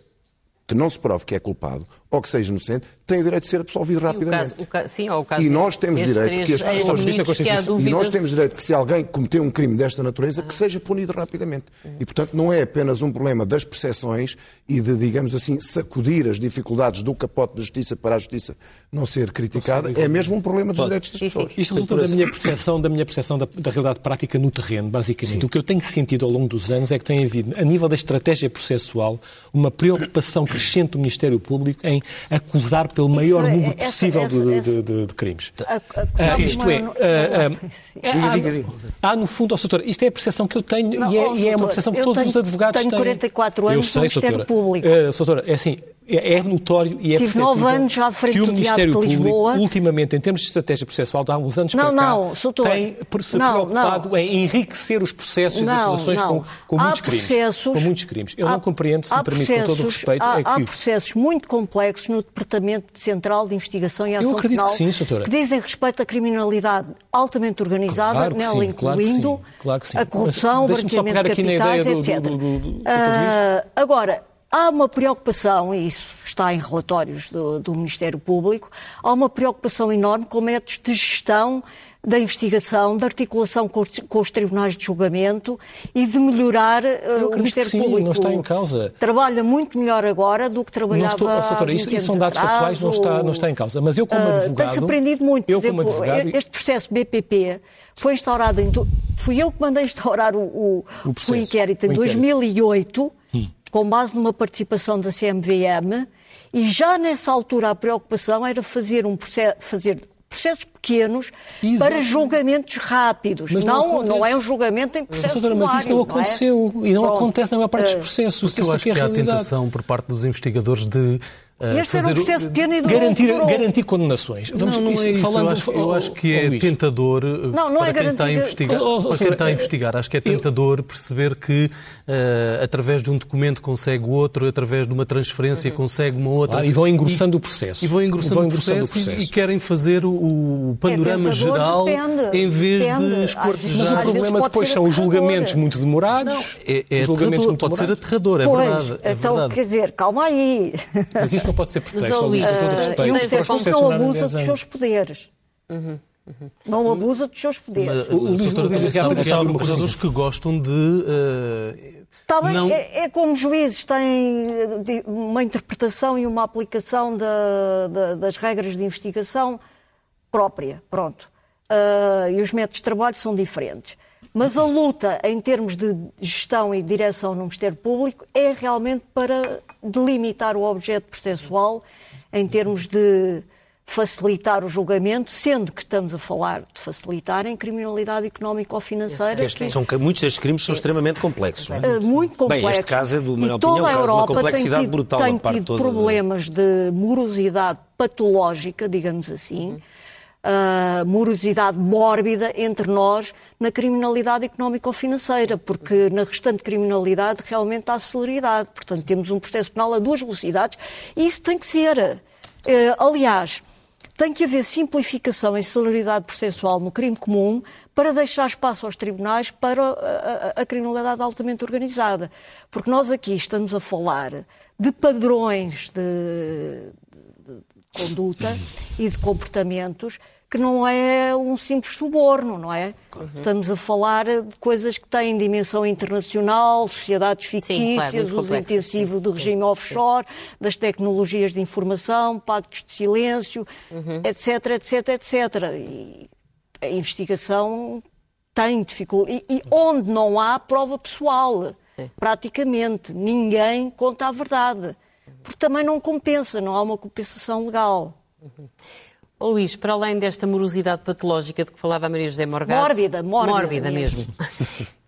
que não se prove que é culpado ou que seja inocente, tem o direito de ser absolvido sim, rapidamente. O caso, o caso, sim, ou o caso e nós temos direito que as pessoas que e nós temos direito que se alguém cometeu um crime desta natureza, que seja punido rapidamente. E portanto não é apenas um problema das percepções e de, digamos assim, sacudir as dificuldades do capote da justiça para a justiça não ser criticada, é mesmo um problema dos direitos das pessoas. Isto resulta da minha percepção, da minha percepção da, da realidade prática no terreno, basicamente. Sim. O que eu tenho sentido ao longo dos anos é que tem havido, a nível da estratégia processual, uma preocupação crescente do Ministério Público em acusar pelo maior é, número possível essa, de, de, de, de, crimes. A, a, uh, isto é, há, no fundo, oh, doutor, isto é a percepção que eu tenho não, e, é, oh, e é uma percepção que todos tenho, os advogados têm. Tenho 44 anos no Ministério Público. Uh, doutora, é assim, é, é notório e é Tive nove anos já à frente que o do Ministério Público, Lisboa, ultimamente, em termos de estratégia processual, há uns anos não, para não, cá, tem se não, preocupado não. em enriquecer os processos e as acusações com, com muitos crimes. Com muitos crimes. Eu há, não compreendo, se me permite, com todo o respeito, há. Há processos muito complexos no Departamento Central de Investigação e Ação Penal que, sim, que dizem respeito à criminalidade altamente organizada, claro nela sim, incluindo claro claro a corrupção, o branqueamento de capitais, etc. Do, do, do, uh, agora, Há uma preocupação, e isso está em relatórios do, do, Ministério Público, há uma preocupação enorme com métodos de gestão da investigação, da articulação com os, com os, tribunais de julgamento e de melhorar uh, o Ministério sim, Público. Não está em causa. Trabalha muito melhor agora do que trabalhava não estou, doutora, isso, isso são dados atrás, factuais, não está, não está em causa. Mas eu, como uh, advogado. Tem-se aprendido muito. Eu, como exemplo, advogado, este processo BPP foi instaurado em. Fui eu que mandei instaurar o, o, o, processo, o inquérito em o inquérito. 2008, hum. com base numa participação da CMVM. E já nessa altura a preocupação era fazer um processo, fazer processos pequenos Exato. para julgamentos rápidos. Mas não, não, não, é um julgamento em processo Mas, mas isso não aconteceu não é? e não Pronto. acontece na maior parte dos processos. Porque eu acho que, é há a tentação por parte dos investigadores de Uh, este era um processo pequeno e garantir, garantir condenações. Vamos, não, não é isso. Falando, eu, acho, eu acho que é tentador não, não para, é quem está a investigar, oh, oh, para quem está a investigar. Acho que é tentador eu... perceber que uh, através de um documento consegue outro, através de uma transferência uhum. consegue uma outra. Claro, e vão engrossando e, o processo. E vão engrossando, vão engrossando o, processo o, processo e, querem fazer o, o panorama é geral depende, em vez depende. de esquartejar. Mas o problema depois são os julgamentos muito demorados. Não, é, é aterrador, pode ser aterrador, é verdade. É então, quer dizer, calma aí. Mas isso não pode ser pretexto. Luís, uh, e o Ministério não abusa dos seus poderes. Uhum. Uhum. Não abusa dos seus poderes. Há procuradores que gostam de. Uh, não... é, é, como juízes têm uma interpretação e uma aplicação da, da, das regras de investigação própria. Pronto. Uh, e os métodos de trabalho são diferentes. Mas a luta em termos de gestão e direção no Ministério Público é realmente para delimitar o objeto processual em termos de facilitar o julgamento, sendo que estamos a falar de facilitar em criminalidade económica ou financeira. Que... São, muitos destes crimes são extremamente complexos. Não é? Muito complexos. Bem, este caso é, do minha e toda opinião, a Europa uma complexidade tem tido, brutal tem tido problemas de morosidade patológica, digamos assim, uh, morosidade mórbida entre nós na criminalidade económica ou financeira, porque na restante criminalidade realmente há celeridade. Portanto, temos um processo penal a duas velocidades e isso tem que ser. Uh, aliás, tem que haver simplificação e celeridade processual no crime comum para deixar espaço aos tribunais para a, a, a, criminalidade altamente organizada. Porque nós aqui estamos a falar de padrões de conduta e de comportamentos que não é um simples suborno, não é? Uhum. Estamos a falar de coisas que têm dimensão internacional, sociedades fictícias, sim, claro, uso intensivo do regime offshore, sim. das tecnologias de informação, pactos de silêncio, uhum. etc, etc, etc. E a investigação tem dificuldade. E, e onde não há prova pessoal, sim. praticamente, ninguém conta a verdade. Porque também não compensa, não há uma compensação legal. Uhum. Oh, Luís, para além desta morosidade patológica de que falava a Maria José Morgado... Mórbida, mórbida. Mórbida mesmo.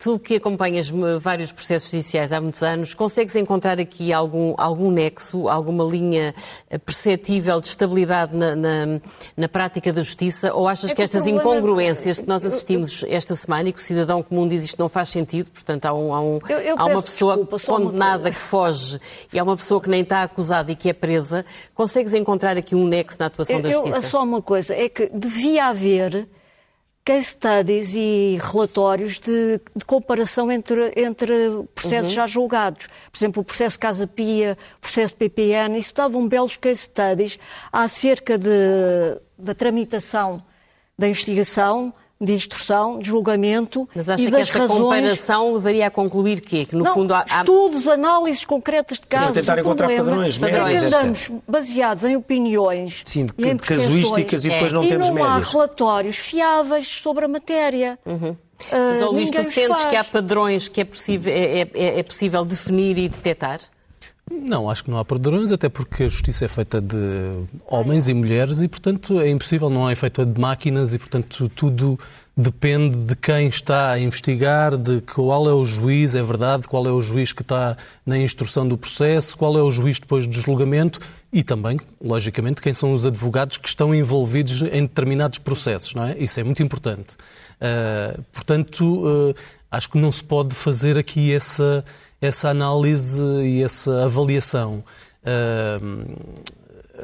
Tu que acompanhas vários processos judiciais há muitos anos, consegues encontrar aqui algum, algum nexo, alguma linha eh, perceptível de estabilidade na, na, na prática da justiça? Ou achas é que estas incongruências que nós assistimos esta semana e que o cidadão comum diz isto não faz sentido, portanto há, um, há, um, eu, eu há uma pessoa desculpa, condenada que foge e há uma pessoa que nem está acusada e que é presa, consegues encontrar aqui um nexo na atuação eu, da justiça? uma coisa, é que devia haver case studies e relatórios de, de comparação entre, entre processos uhum. já julgados. Por exemplo, o processo Casa Pia, o processo PPN, isso davam belos case studies acerca de, da tramitação da investigação, de instrução, de julgamento Mas acha e que das esta razões... comparação levaria a concluir quê? Que no não, fundo há, estudos, análises concretas de casos. tentar encontrar problema, padrões, padrões é que andamos baseados em opiniões Sim, de, e em de casuísticas e depois é. não e temos não médias. há relatórios fiáveis sobre a matéria. Uhum. Uh, Mas, oh, Luís, tu sentes que há padrões que é possível, é, é, é possível definir e detectar? Não, acho que não há padrões, até porque a justiça é feita de homens e mulheres e, portanto, é impossível, não é feita de máquinas e, portanto, tudo depende de quem está a investigar, de qual é o juiz, é verdade, qual é o juiz que está na instrução do processo, qual é o juiz depois de julgamento e também, logicamente, quem são os advogados que estão envolvidos em determinados processos, não é? Isso é muito importante. Uh, portanto, uh, acho que não se pode fazer aqui essa, essa análise e essa avaliação.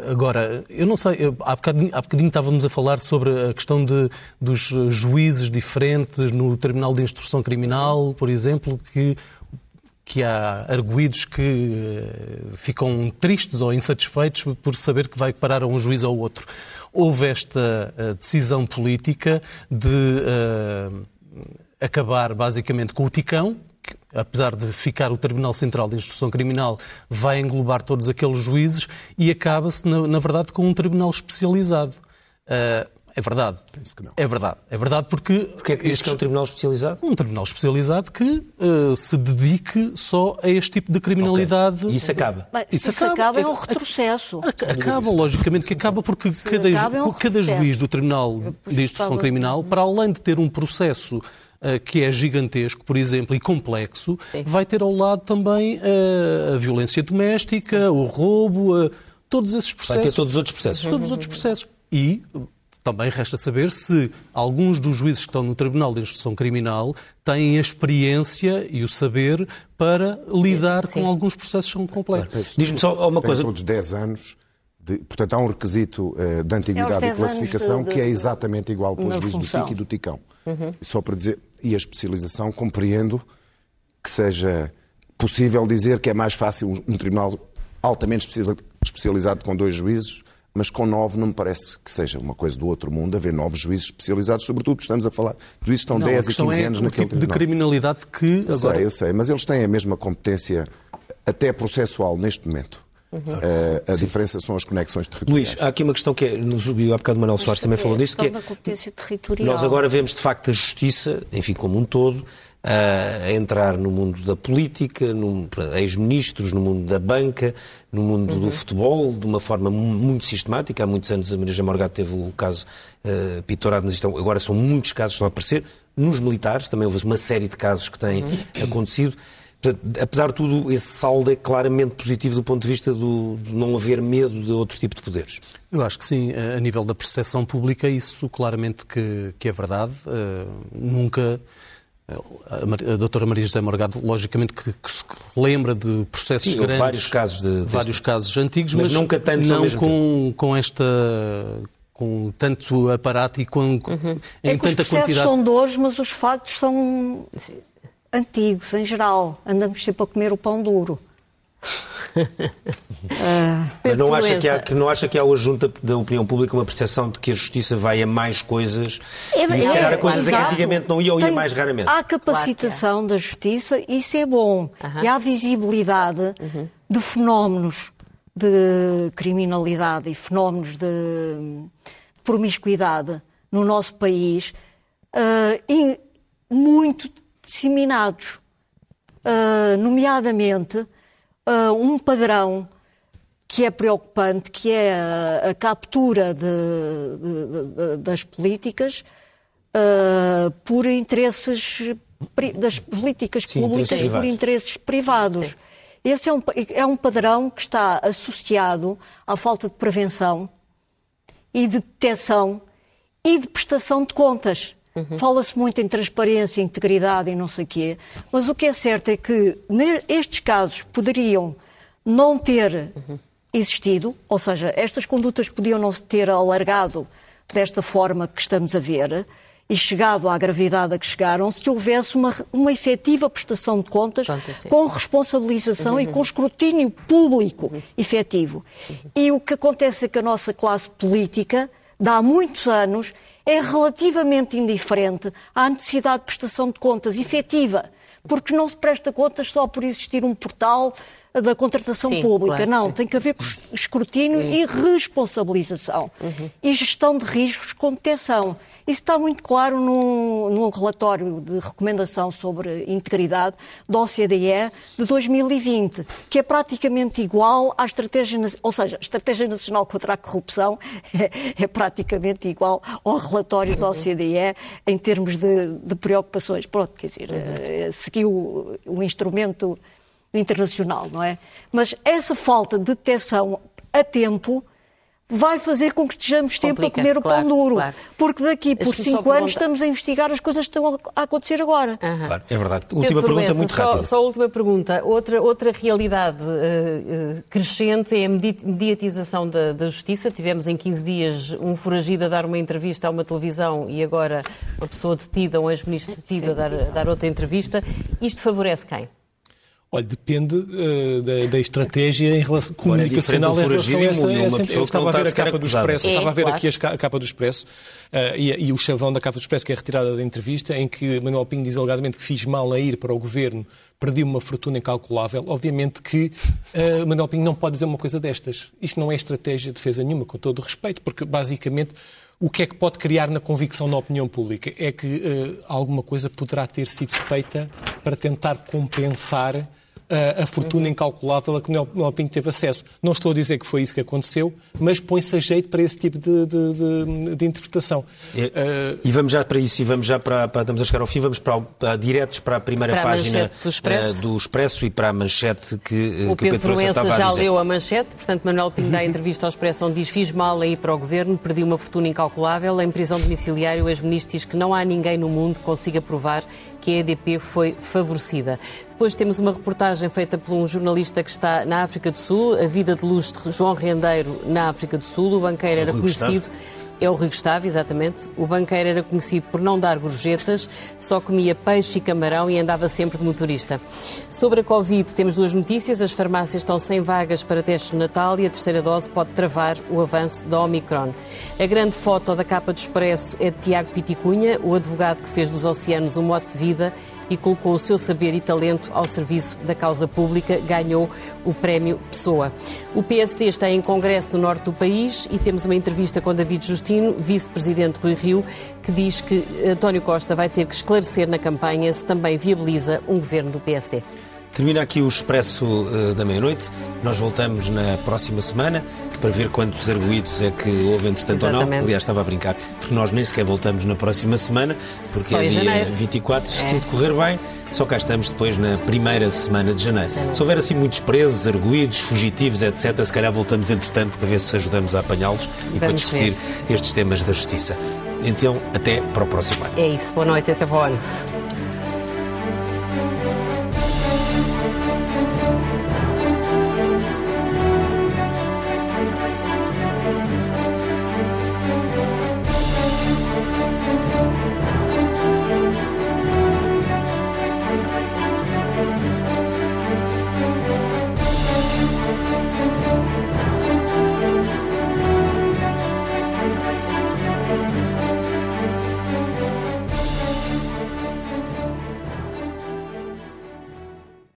Agora, eu não sei, há, bocadinho, há bocadinho estávamos a falar sobre a questão de, dos juízes diferentes no Tribunal de Instrução Criminal, por exemplo, que que há arguídos que uh, ficam tristes ou insatisfeitos por saber que vai parar a um juiz ou outro. Houve esta uh, decisão política de uh, acabar basicamente com o Ticão, que, apesar de ficar o Tribunal Central de Instrução Criminal, vai englobar todos aqueles juízes e acaba-se, na, na, verdade, com um tribunal especializado. Uh, é verdade. Penso que não. É verdade. É verdade porque... Porque é que diz que é um tribunal especializado? Um tribunal especializado que uh, se dedique só a este tipo de criminalidade. Okay. E isso acaba? Mas, isso, isso acaba, acaba é um retrocesso. Acaba, logicamente que acaba porque cada, é um cada juiz do Tribunal de Instrução Criminal, para além de ter um processo que é gigantesco, por exemplo, e complexo, Sim. vai ter ao lado também uh, a violência doméstica, Sim. o roubo, uh, todos esses processos. Vai ter todos os outros processos. Todos os outros processos. E também resta saber se alguns dos juízes que estão no Tribunal de Instrução Criminal têm a experiência e o saber para lidar Sim. com alguns processos que são complexos. Diz-me só uma coisa. todos 10 anos. De, portanto, há um requisito uh, de antiguidade é e classificação de, de, que é exatamente igual para os juízes do TIC e do TICão. Uhum. Só para dizer, e a especialização, compreendo que seja possível dizer que é mais fácil um, tribunal altamente especializado com dois juízes mas com nove não me parece que seja uma coisa do outro mundo haver novos juízes especializados, sobretudo porque estamos a falar de juízes que estão não, 10 e 15 é anos naquele tipo de criminalidade que eu agora... Sei, eu sei, mas eles têm a mesma competência até processual neste momento. Uhum. Uh, a Sim. diferença são as conexões territoriais. Luís, há aqui uma questão que é, nos há bocado Manuel Soares também falou disto, que é, nós agora vemos de facto a justiça, enfim, como um todo, a entrar no mundo da política, ex-ministros, no mundo da banca, no mundo uhum. do futebol, de uma forma muito sistemática. Há muitos anos a Maria Morgado teve o caso uh, pitorado, mas isto, agora são muitos casos que estão a aparecer. Nos militares também houve uma série de casos que têm uhum. acontecido. Portanto, apesar de tudo, esse saldo é claramente positivo do ponto de vista do, de não haver medo de outro tipo de poderes. Eu acho que sim, a nível da percepção pública, isso claramente que, que é verdade. Uh, nunca a doutora Maria José Morgado, logicamente, que, que se lembra de processos Sim, grandes. vários casos de, vários casos antigos, mas, mas nunca tanto não com, com esta com tanto aparato e com uhum. em é tanta os quantidade. são hoje, mas os factos são antigos em geral. Andamos sempre a comer o pão duro. Mas não acha, que há, que não acha que há hoje junto da opinião pública uma percepção de que a justiça vai a mais coisas é, e se é, calhar a coisas é que antigamente não ia ou ia mais raramente? Há capacitação claro da justiça, isso é bom. Uhum. E há visibilidade uhum. de fenómenos de criminalidade e fenómenos de promiscuidade no nosso país uh, muito disseminados, uh, nomeadamente uh, um padrão que é preocupante, que é a, a captura de, de, de, das políticas uh, por interesses das políticas Sim, públicas interesses por interesses privados. Sim. Esse é um, é um padrão que está associado à falta de prevenção e de detecção e de prestação de contas. Uhum. Fala-se muito em transparência, integridade e não sei o quê, mas o que é certo é que estes casos poderiam não ter uhum. existido, ou seja, estas condutas podiam não se ter alargado desta forma que estamos a ver e chegado à gravidade a que chegaram, se houvesse uma, uma efetiva prestação de contas com responsabilização uhum. e com escrutínio público uhum. efetivo. E o que acontece é que a nossa classe política, de há muitos anos, é relativamente indiferente à necessidade de prestação de contas efetiva, porque não se presta contas só por existir um portal da contratação Sim, pública. Claro. Não, tem que haver escrutínio e responsabilização. Uhum. E gestão de riscos com detecção. Isso está muito claro no, no relatório de recomendação sobre integridade da OCDE de 2020, que é praticamente igual à estratégia, ou seja, a Estratégia Nacional contra a Corrupção é, é praticamente igual ao relatório da OCDE em termos de, de preocupações. Pronto, quer dizer, uhum. seguiu o instrumento internacional, não é? Mas essa falta de detecção a tempo vai fazer com que estejamos sempre a comer o pão duro. Claro. Porque daqui por cinco anos estamos a investigar as coisas que estão a acontecer agora. Uhum. Claro, é verdade. Última pergunta, muito só, rápida. Só a última pergunta. Outra, outra realidade uh, uh, crescente é a mediatização da, da, justiça. Tivemos em 15 dias um foragido a dar uma entrevista a uma televisão e agora uma pessoa detida, um ex-ministro detido a dar, a dar outra entrevista. Isto favorece quem? Olha, depende uh, da, da, estratégia em relação, comunicacional é em relação a essa. Uma eu estava a ver a capa do Expresso, é, estava a ver claro. aqui a capa do Expresso uh, e, e, o chavão da capa do Expresso que é retirada da entrevista, em que Manuel Pinho diz alegadamente que fiz mal a ir para o governo, perdi uma fortuna incalculável. Obviamente que uh, Manuel Pinho não pode dizer uma coisa destas. Isto não é estratégia de defesa nenhuma, com todo o respeito, porque basicamente o que é que pode criar na convicção na opinião pública? É que alguma coisa poderá ter sido feita para tentar compensar uh, a fortuna incalculável a que o Manuel Pinto teve acesso. Não estou a dizer que foi isso que aconteceu, mas põe-se a jeito para esse tipo de, de, de, de interpretação. E, uh, e, vamos já para isso, e vamos já para, para, estamos a chegar ao fim, vamos para, para diretos para a primeira para a página do Expresso. do Expresso e para a manchete que o que Pedro Proença já leu a manchete, portanto Manuel Pinto dá a entrevista ao Expresso onde diz fiz mal a ir para o Governo, perdi uma fortuna incalculável, em prisão domiciliária o ex-ministro diz que não há ninguém no mundo que consiga provar que a EDP foi favorecida. Depois temos uma reportagem feita por um jornalista que está na África do Sul, a vida de luz de João Rendeiro na África do Sul. O banqueiro era conhecido. É o Rui Gustavo, exatamente. O banqueiro era conhecido por não dar gorjetas, só comia peixe e camarão e andava sempre de motorista. Sobre a Covid, temos duas notícias. As farmácias estão sem vagas para testes no Natal e a terceira dose pode travar o avanço da Omicron. A grande foto da capa do Expresso é de Tiago Piticunha, o advogado que fez dos oceanos um mote de vida e colocou o seu saber e talento ao serviço da causa pública, ganhou o prémio Pessoa. O PSD está em congresso no norte do país e temos uma entrevista com David Justino, vice-presidente Rui Rio, que diz que António Costa vai ter que esclarecer na campanha se também viabiliza um governo do PSD. Termina aqui o Expresso uh, da meia-noite. Nós voltamos na próxima semana para ver quantos arguídos é que houve entretanto Exatamente. ou não. Aliás, estava a brincar, porque nós nem sequer voltamos na próxima semana, porque Só é dia janeiro. 24, se É. tudo correr bem. Só cá estamos depois na primeira semana de janeiro. Se houver assim muitos presos, arguídos, fugitivos, etc., se calhar voltamos entretanto para ver se ajudamos a apanhá-los e para discutir ver. estes temas da justiça. Então, até para o próximo ano. É isso. Boa noite, até para o ano.